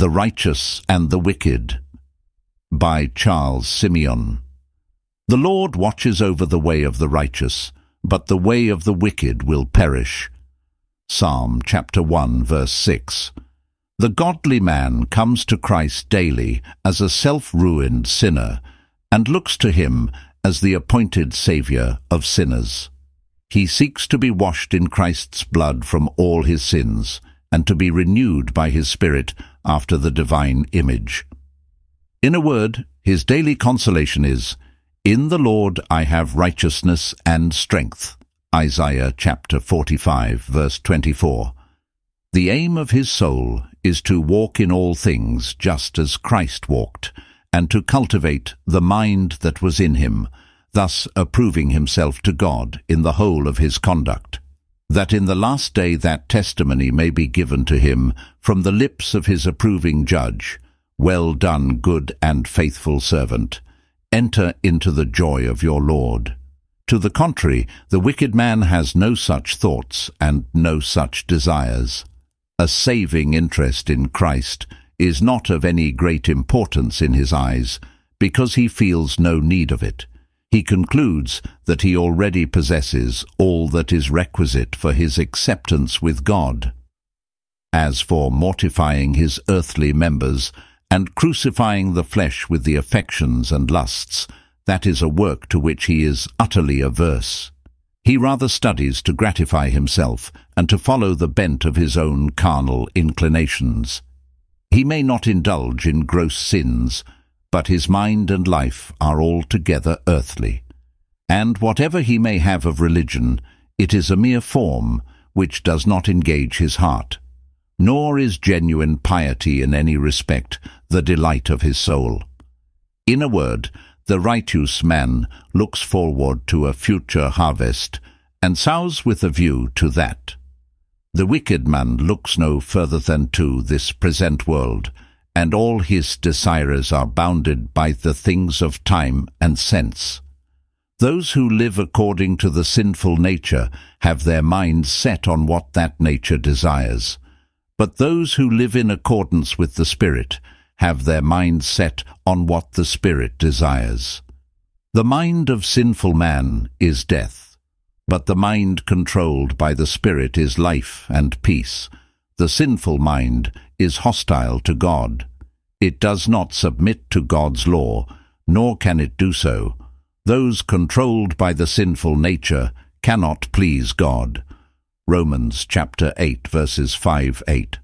The Righteous and the Wicked by Charles Simeon The Lord watches over the way of the righteous, but the way of the wicked will perish. Psalm chapter 1 verse 6 The godly man comes to Christ daily as a self-ruined sinner and looks to him as the appointed Saviour of sinners. He seeks to be washed in Christ's blood from all his sins and to be renewed by his Spirit after the divine image. In a word, his daily consolation is, In the Lord I have righteousness and strength. Isaiah chapter 45, verse 24. The aim of his soul is to walk in all things just as Christ walked, and to cultivate the mind that was in him, thus approving himself to God in the whole of his conduct that in the last day that testimony may be given to him from the lips of his approving judge, Well done, good and faithful servant. Enter into the joy of your Lord. To the contrary, the wicked man has no such thoughts and no such desires. A saving interest in Christ is not of any great importance in his eyes, because he feels no need of it he concludes that he already possesses all that is requisite for his acceptance with God. As for mortifying his earthly members and crucifying the flesh with the affections and lusts, that is a work to which he is utterly averse. He rather studies to gratify himself and to follow the bent of his own carnal inclinations. He may not indulge in gross sins, but his mind and life are altogether earthly. And whatever he may have of religion, it is a mere form which does not engage his heart. Nor is genuine piety in any respect the delight of his soul. In a word, the righteous man looks forward to a future harvest, and sows with a view to that. The wicked man looks no further than to this present world, and all his desires are bounded by the things of time and sense. Those who live according to the sinful nature have their minds set on what that nature desires. But those who live in accordance with the Spirit have their minds set on what the Spirit desires. The mind of sinful man is death, but the mind controlled by the Spirit is life and peace. The sinful mind is hostile to God. It does not submit to God's law, nor can it do so. Those controlled by the sinful nature cannot please God. Romans chapter 8 verses 5-8